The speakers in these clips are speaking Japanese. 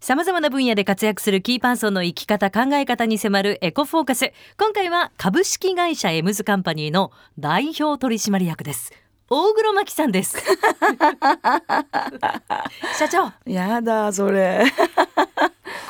様々な分野で活躍するキーパーソンの生き方考え方に迫るエコフォーカス。今回は株式会社エムズカンパニーの代表取締役です。大黒摩季さんです。社長。やだそれ。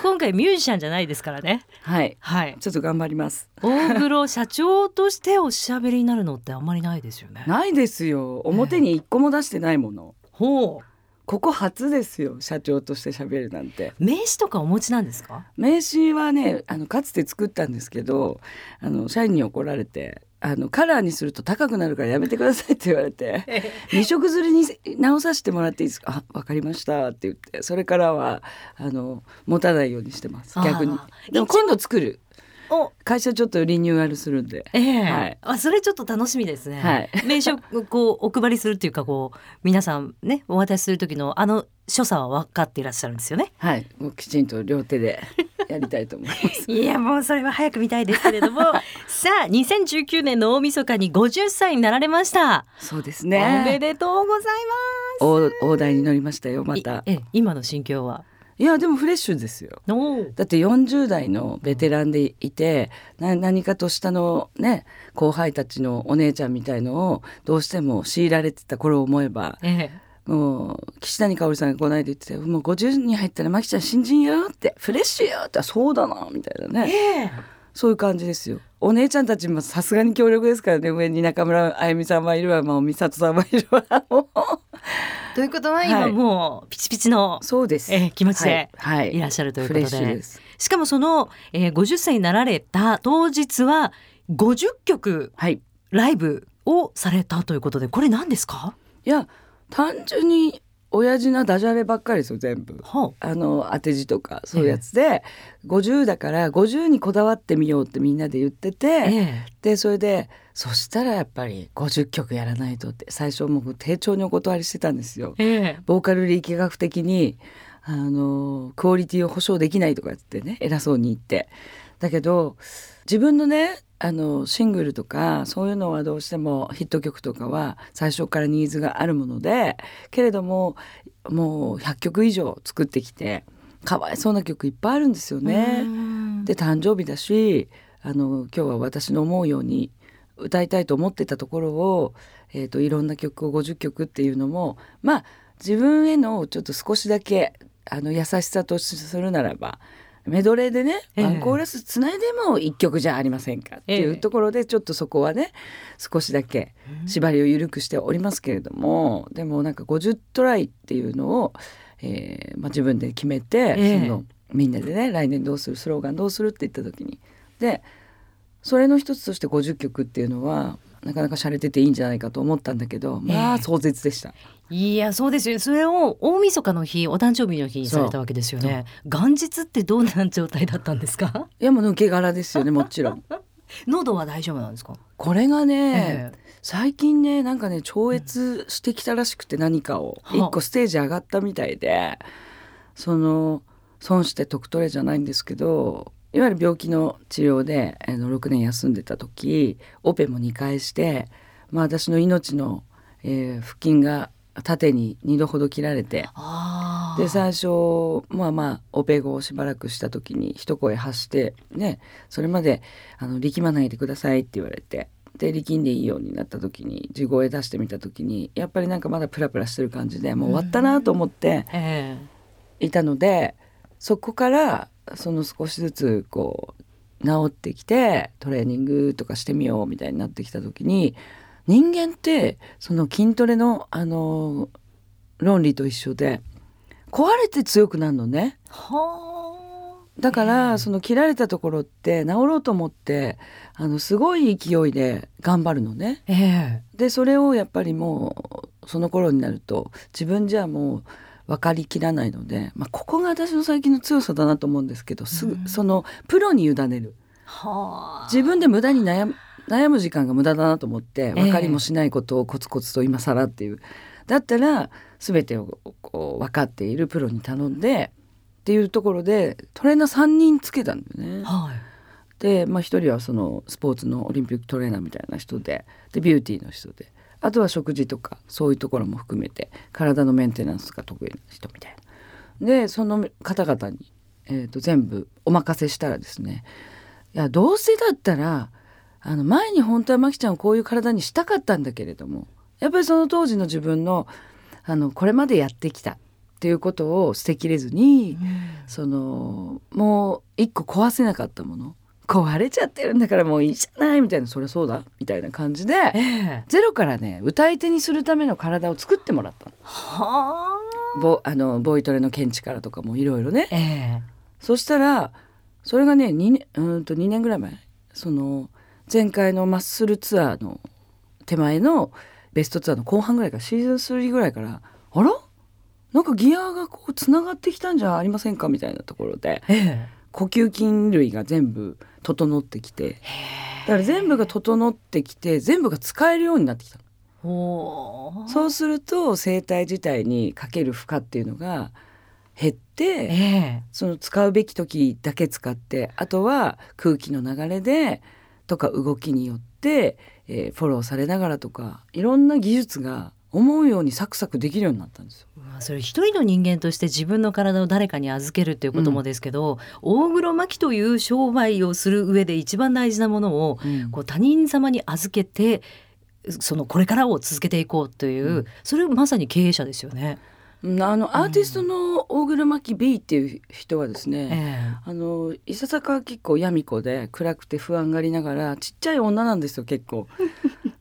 今回ミュージシャンじゃないですからね。はい。はい。ちょっと頑張ります。大黒社長としておしゃべりになるのってあんまりないですよね。ないですよ。表に一個も出してないもの、ほうここ初ですよ社長として喋るなんて。名刺とかお持ちなんですか？名刺はねあのかつて作ったんですけどあの社員に怒られてあのカラーにすると高くなるからやめてくださいって言われて 二色釣りに直させてもらっていいですか？あわかりましたって言ってそれからはあの持たないようにしてます。逆に。でも今度作るお。会社ちょっとリニューアルするんで。ええ。はい。あそれちょっと楽しみですね、はい。名刺をこうお配りするっていうかこう皆さんねお渡しする時のあの所作は分かっていらっしゃるんですよね。はい。もうきちんと両手でやりたいと思います。いやもうそれは早く見たいですけれども。さあ2019年の大晦日に50歳になられました、そうですおめねでとうござい大大台に乗りましたよまますた今の心境はいやでもフレッシュですよ。だって40代のベテランでいてな何かと下のね後輩たちのお姉ちゃんみたいのをどうしても強いられてた頃を思えばえもう岸谷香織さんがこの間言ってて「もう50に入ったらマキちゃん新人よ」って「フレッシュよ」って「そうだな」みたいなえねえそういう感じですよ。お姉ちゃんたちもさすがに強力ですからね上に中村あゆみさんはいるわもう美里さんはいるわもう ということは今はいもうピチピチの、そうです。ええ気持ちではい、はいいらっしゃるということでシュです。しかもその、えー、50歳になられた当日は50曲はい。ライブをされたということでこれ何ですか？いや単純に親父のダジャレばっかりですよ全部。はあ。の当て字とかそういうやつで、50だから50にこだわってみようってみんなで言ってて、あ、え。でそれでそしたらやっぱり50曲やらないとって最初もう丁重にお断りしてたんですよ。ええ。えボーカル力学的にあのクオリティを保証できないとかってね偉そうに言ってだけど自分のねあのシングルとかそういうのはどうしてもヒット曲とかは最初からニーズがあるものでけれどももう100曲以上作ってきてかわいそうな曲いっぱいあるんですよね。で誕生日だしあの今日は私の思うように歌いたいと思ってたところを、えー、といろんな曲を50曲っていうのもまあ自分へのちょっと少しだけあの優しさとするならばメドレーでねええ。ワンコーラスつないでも1曲じゃありませんかっていええ。うところでちょっとそこはね少しだけ縛りを緩くしておりますけれどもでもなんか50トライっていうのを、えーまあ、自分で決めて、ええ。そのみんなでね来年どうするスローガンどうするって言った時に。でそれの一つとして50曲っていうのはなかなか洒落てていいんじゃないかと思ったんだけどまあええ壮絶でした。いやそうですよそれを大晦日の日お誕生日の日にされたわけですよね。元日ってどんな状態だったんですか？いやもう抜け殻ですよねもちろん。喉は大丈夫なんですか、これがね、ええ。最近ねなんかね超越してきたらしくて何かを。はあ。一個ステージ上がったみたいでその損して得取れじゃないんですけどいわゆる病気の治療であの6年休んでた時オペも2回して、まあ、私の命の、えー腹筋が縦に2度ほど切られてで最初まあまあオペ後しばらくした時に一声発してねそれまであの力まないでくださいって言われてで力んでいいようになった時に地声出してみた時にやっぱりなんかまだプラプラしてる感じでもう終わったなと思ってえ。いたのでそこからその少しずつこう治ってきてトレーニングとかしてみようみたいになってきた時に人間ってその筋トレのあの論理と一緒で壊れて強くなるのね。だからその切られたところって治ろうと思ってあのすごい勢いで頑張るのね。あええでそれをやっぱりもうその頃になると自分じゃもう分かりきらないので、まあ、ここが私の最近の強さだなと思うんですけどすぐうん。そのプロに委ねる。はあ。自分で無駄に悩む悩む時間が無駄だなと思ってええ。分かりもしないことをコツコツと今更っていう、だったら全てをこう分かっているプロに頼んでっていうところでトレーナー3人つけたんだよね。はい。で、まあ、1人はそのスポーツのオリンピックトレーナーみたいな人ででビューティーの人であとは食事とかそういうところも含めて体のメンテナンスが得意な人みたいな。でその方々に、えー、と全部お任せしたらですねいやどうせだったらあの前に本当はまきちゃんをこういう体にしたかったんだけれどもやっぱりその当時の自分のあのこれまでやってきたっていうことを捨てきれずに、そのもう一個壊せなかったもの壊れちゃってるんだからもういいじゃないみたいなそりゃそうだみたいな感じで、ええ。ゼロからね歌い手にするための体を作ってもらったの。はボあのボイトレの見地からとかもいろいろね。あ。え。そしたらそれがね 2, 年うーんと2年ぐらい前その前回のマッスルツアーの手前のベストツアーの後半ぐらいからシーズン3ぐらいからあら？なんかギアがこうつながってきたんじゃありませんか？みたいなところでええ。呼吸筋類が全部整ってきてだから全部が整ってきて全部が使えるようになってきた。そうすると生体自体にかける負荷っていうのが減ってええ。その使うべき時だけ使ってあとは空気の流れでとか動きによって、えーフォローされながらとかいろんな技術が思うようにサクサクできるようになったんですよ。まあそれ一人の人間として自分の体を誰かに預けるっていうこともですけど、大黒摩季という商売をする上で一番大事なものをうんこう他人様に預けてそのこれからを続けていこうという、うんそれまさに経営者ですよね。うんあのアーティストの大黒摩季 B っていう人はですね、えあのいささかは結構やみ子で暗くて不安がりながらちっちゃい女なんですよ結構。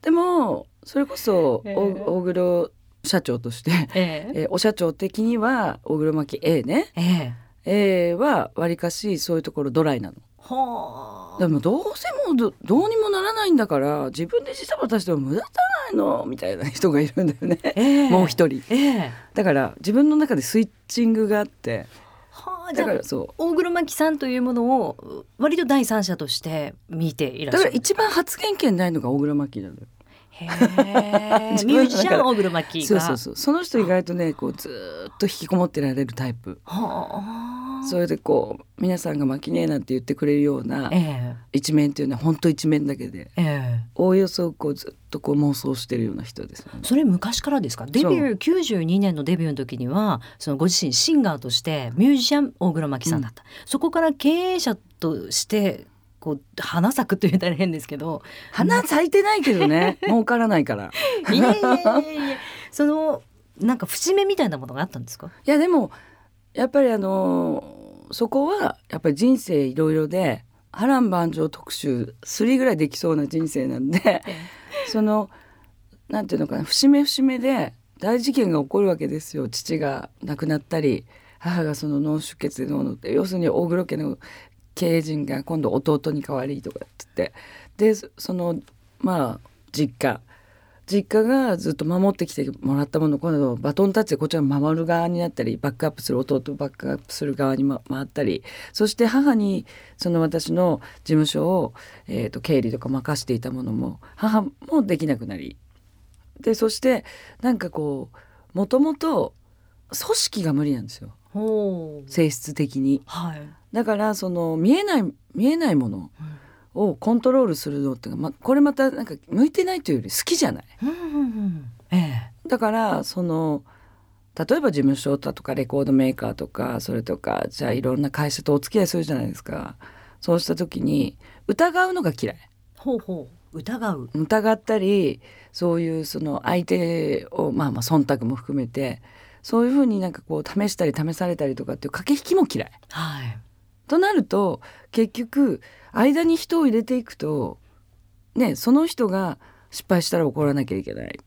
でもそれこそ、ええ大大黒社長として、ええ えーお社長的には大黒摩季 A ねええ A はわりかしそういうところドライなの。はあでもどうせもうどどうにもならないんだから自分でジタバタしても無駄じゃないのみたいな人がいるんだよね。ええもう一人。ええだから自分の中でスイッチングがあってはあだからそう大黒摩季さんというものを割と第三者として見ていらっしゃる。だから一番発言権ないのが大黒摩季なのよ。ミュージシャン大黒摩季が。そうそうそう。その人意外とねこうずーっと引きこもってられるタイプ。はあ。それでこう皆さんが「マキネー」なんて言ってくれるようなえ一面っていうのは本当一面だけでええ。えおおよそこうずっとこう妄想してるような人ですよね。それ昔からですか？デビュー92年のデビューの時にはそのご自身シンガーとしてミュージシャン大黒摩季さんだった、そこから経営者としてこう花咲くというたら変ですけど花咲いてないけどね。儲からないから。いやいやいやいやそのなんか節目みたいなものがあったんですか？いやでもやっぱりあのーそこはやっぱり人生いろいろで波乱万丈特集3ぐらいできそうな人生なんで そのなんていうのかな節目節目で大事件が起こるわけですよ。父が亡くなったり母がその脳出血でどうのって要するに大黒家の経営陣が今度弟に代わりとかって言って。でそそのまあ実家。実家がずっと守ってきてもらったものを今度バトンタッチでこっちが守る側になったりバックアップする弟をバックアップする側にま回ったり。そして母にその私の事務所を、えー、と経理とか任していたものも母もできなくなり。でそしてなんかこうもともと組織が無理なんですよ。性質的に。はい、だからその見えない見えないものをコントロールするのってまこれまたなんか向いてないというより好きじゃない？だからその例えば事務所だとかレコードメーカーとかそれとかじゃあいろんな会社とお付き合いするじゃないですか。そうした時に疑うのが嫌い。えほうほう。疑う。疑ったりそういうその相手をまあまあ忖度も含めてそういうふうになんかこう試したり試されたりとかっていう駆け引きも嫌い。はいとなると結局間に人を入れていくとねその人が失敗したら怒らなきゃいけない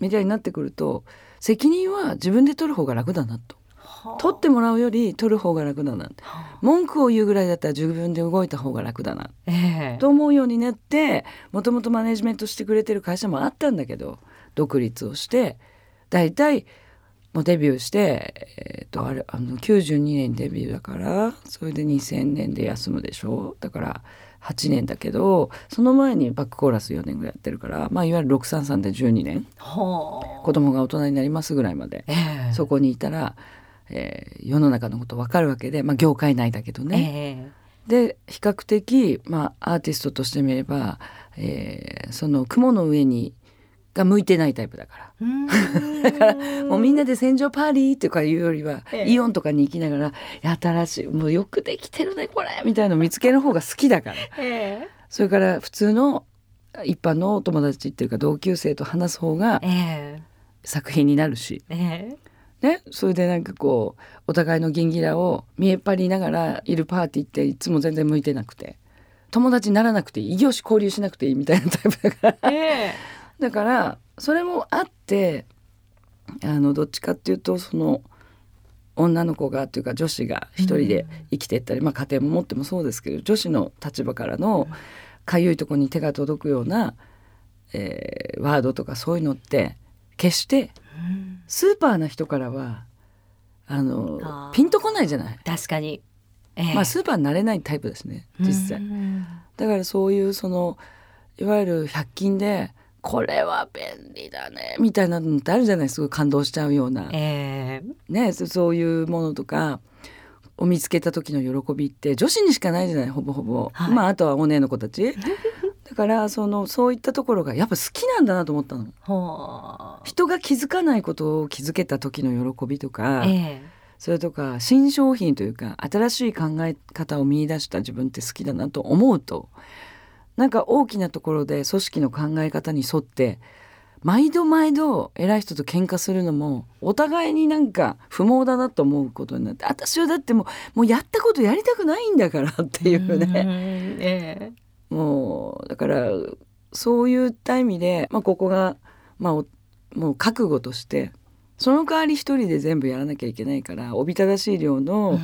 みたいになってくると責任は自分で取る方が楽だなと。取ってもらうより取る方が楽だな文句を言うぐらいだったら自分で動いた方が楽だなええ。と思うようになってもともとマネジメントしてくれてる会社もあったんだけど独立をして大体もうデビューして、えー、とあれあの92年デビューだからそれで2000年で休むでしょ。だから8年だけどその前にバックコーラス4年ぐらいやってるから、まあ、いわゆる633で12年。子供が大人になりますぐらいまで。ええ。そこにいたら、えー世の中のこと分かるわけで、まあ、業界内だけどね。ええ。で比較的、まあ、アーティストとしてみれば、えーその雲の上にが向いてないタイプだから。だからもうみんなで戦場パーリーとかいうよりは、ええ。イオンとかに行きながら「や新しいもうよくできてるねこれ」みたいなの見つける方が好きだから。えそれから普通の一般のお友達っていうか同級生と話す方がええ。作品になるし、ええ。ね、それでなんかこうお互いのギンギラを見えっ張りながらいるパーティーっていつも全然向いてなくて。友達にならなくていい。異業種交流しなくていいみたいなタイプだから。えだからそれもあってあのどっちかっていうとその女の子がっていうか女子が一人で生きてったり、まあ、家庭も持ってもそうですけど女子の立場からのかゆいとこに手が届くような、えーワードとかそういうのって決してうん。スーパーな人からはあのピンとこないじゃない？確かに、ええ。まあスーパーになれないタイプですね実際。う。んだからそういうそのいわゆる100均でこれは便利だね。みたいなのってあるじゃない。すごい感動しちゃうような、ええ。ね、そそういうものとかを見つけた時の喜びって女子にしかないじゃないほぼほぼ、はい。まああとはお姉の子たち。だからそのそういったところがやっぱ好きなんだなと思ったの。ほ人が気づかないことを気づけた時の喜びとうか、ええ。それとか新商品というか新しい考え方を見出した自分って好きだなと思うとなんか大きなところで組織の考え方に沿って毎度毎度偉い人と喧嘩するのもお互いになんか不毛だなと思うことになって私はだってもうもうやったことやりたくないんだからっていううんねえ。もうだからそういった意味で、まあ、ここが、まあ、おもう覚悟としてその代わり一人で全部やらなきゃいけないからおびただしい量えの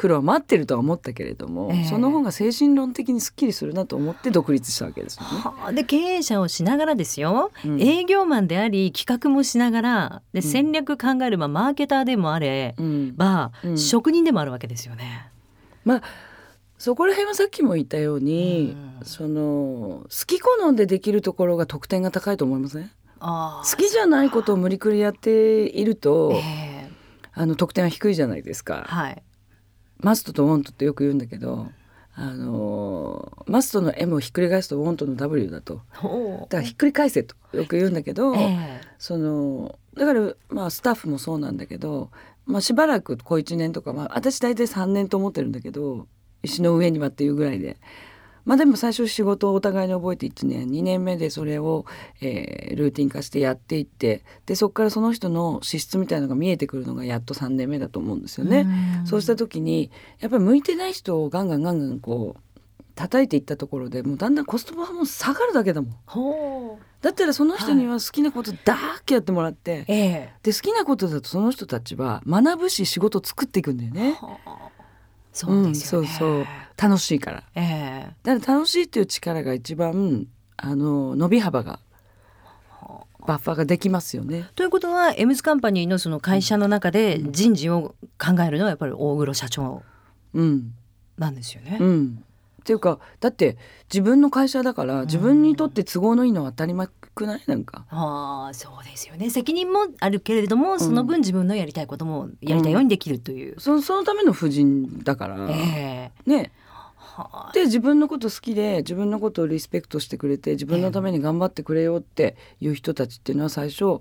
苦労は待ってるとは思ったけれども、ええ。その方が精神論的にすっきりするなと思って独立したわけですよね。はあ。で経営者をしながらですよ、うん。営業マンであり企画もしながらでうん。戦略考える、まあ、マーケターでもあれうん。ば、うん。職人でもあるわけですよね。まあそこら辺はさっきも言ったように、うん。その好き好んでできるところが得点が高いと思いません？あ。好きじゃないことを無理くりやっていると、ええ。あの得点は低いじゃないですか。はい。マストとウォントってよく言うんだけど、あのマストの M をひっくり返すとウォントの W だと。だからひっくり返せとよく言うんだけど、えそのだからまあスタッフもそうなんだけど、まあ、しばらく小1年とか、まあ、私大体3年と思ってるんだけど石の上にはっていうぐらいで。まあでも最初仕事をお互いに覚えて1年2年目でそれを、えールーティン化してやっていってでそこからその人の資質みたいなのが見えてくるのがやっと3年目だと思うんですよね。うんそうした時にやっぱり向いてない人をガンガンガンガンこう叩いていったところでもうだんだんコストパも下がるだけだもん。ほうだったらその人には好きなことだーけやってもらって、ええで好きなことだとその人たちは学ぶし仕事を作っていくんだよね。はあそうですよね。うんそうそう楽しいから。ええだから楽しいっていう力が一番あの伸び幅がバッファーができますよね。ということはエムズカンパニーのその会社の中で人事を考えるのはやっぱり大黒社長うん、なんですよね。うん。っていうかだって自分の会社だから自分にとって都合のいいのは当たり前くない？なんか。ああそうですよね。責任もあるけれどもその分自分のやりたいこともやりたいようにできるという。そそのための婦人だから、ええ。ね。はあ。で自分のこと好きで自分のことをリスペクトしてくれて自分のために頑張ってくれよっていう人たちっていうのは最初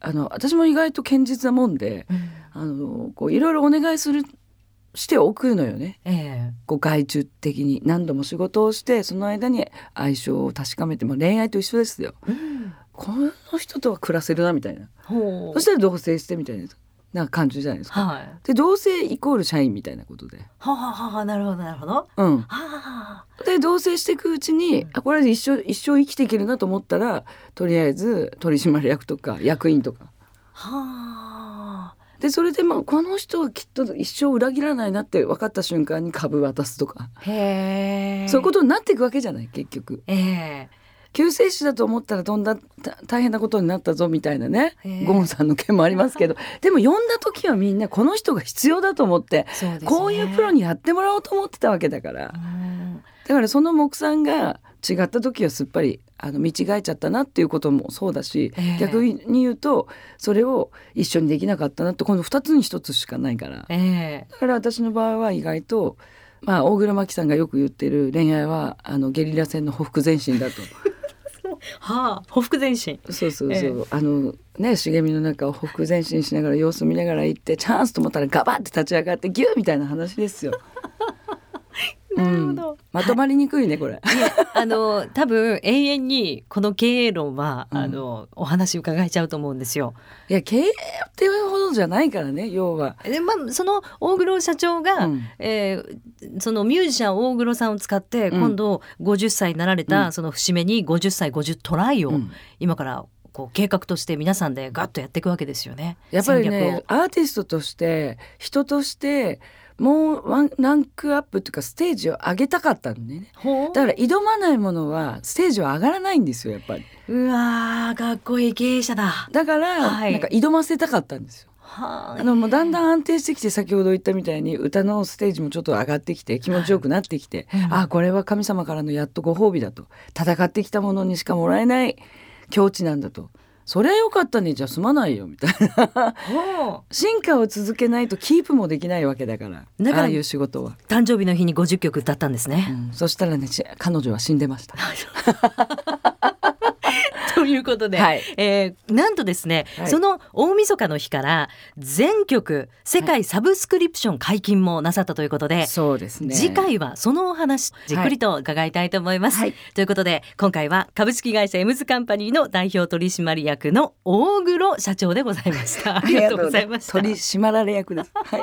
あの私も意外と堅実なもんでうん。あのこういろいろお願いするしておくのよねええこう外注的に何度も仕事をしてその間に相性を確かめても恋愛と一緒ですよ。うんこの人とは暮らせるなみたいなそしたら同棲してみたいななんか感じじゃないですか。はい。で同棲イコール社員みたいなことで。はあはあはあなるほどなるほど。うん、はあで同棲していくうちにあこれで一生一生生きていけるなと思ったらとりあえず取締役とか役員とかはあ。でそれでまあこの人はきっと一生裏切らないなって分かった瞬間に株渡すとか。そういうことになっていくわけじゃない結局。ええ。救世主だと思ったらどんなた大変なことになったぞみたいなね。ゴンさんの件もありますけど。でも呼んだ時はみんなこの人が必要だと思ってね。こういうプロにやってもらおうと思ってたわけだから。うん。だからその木さんが違った時はすっぱりあの見違えちゃったなっていうこともそうだし、ええ逆に言うとそれを一緒にできなかったなってこの2つに1つしかないからええ。だから私の場合は意外と、まあ、大黒摩季さんがよく言ってる恋愛はあのゲリラ戦の匍匐前進だと。はあ、ほふ前進。そうそうそう、ええあのね茂みの中をほふ前進しながら様子見ながら行ってチャンスと思ったらガバッて立ち上がってギューみたいな話ですよ。なるほど。まとまりにくいねこれ。あの多分永遠にこの経営論は、うんあのお話伺えちゃうと思うんですよ。いや経営っていうほどじゃないからね要は。でまあその大黒社長が、うんえーそのミュージシャン大黒さんを使って、うん今度50歳になられた、うんその節目に50歳50トライを、うん今からこう計画として皆さんでガッとやっていくわけですよね。やっぱり戦ねアーティストとして人としてもうワンランクアップっていうかステージを上げたかったのね。略を。ほうだから挑まないものはステージは上がらないんですよやっぱり。うわーかっこいい経営者だ。だから、はいなんか挑ませたかったんですよ。はあのもうだんだん安定してきて先ほど言ったみたいに歌のステージもちょっと上がってきて気持ちよくなってきて、うんあこれは神様からのやっとご褒美だと戦ってきたものにしかもらえない境地なんだとそれはよかったね。じゃあ済まないよみたいな。進化を続けないとキープもできないわけだから。だからああいう仕事は、誕生日の日に50曲歌ったんですうね。ん。そしたらねし彼女は死んでました。ということで、はいえーなんとですね、はいその大晦日の日から全曲世界サブスクリプション解禁もなさったということで、そうですね次回はそのお話じっくりと伺いたいと思います。はいということで今回は株式会社エムズカンパニーの代表取締役の大黒社長でございました。ありがとうございました。取締られ役です。はい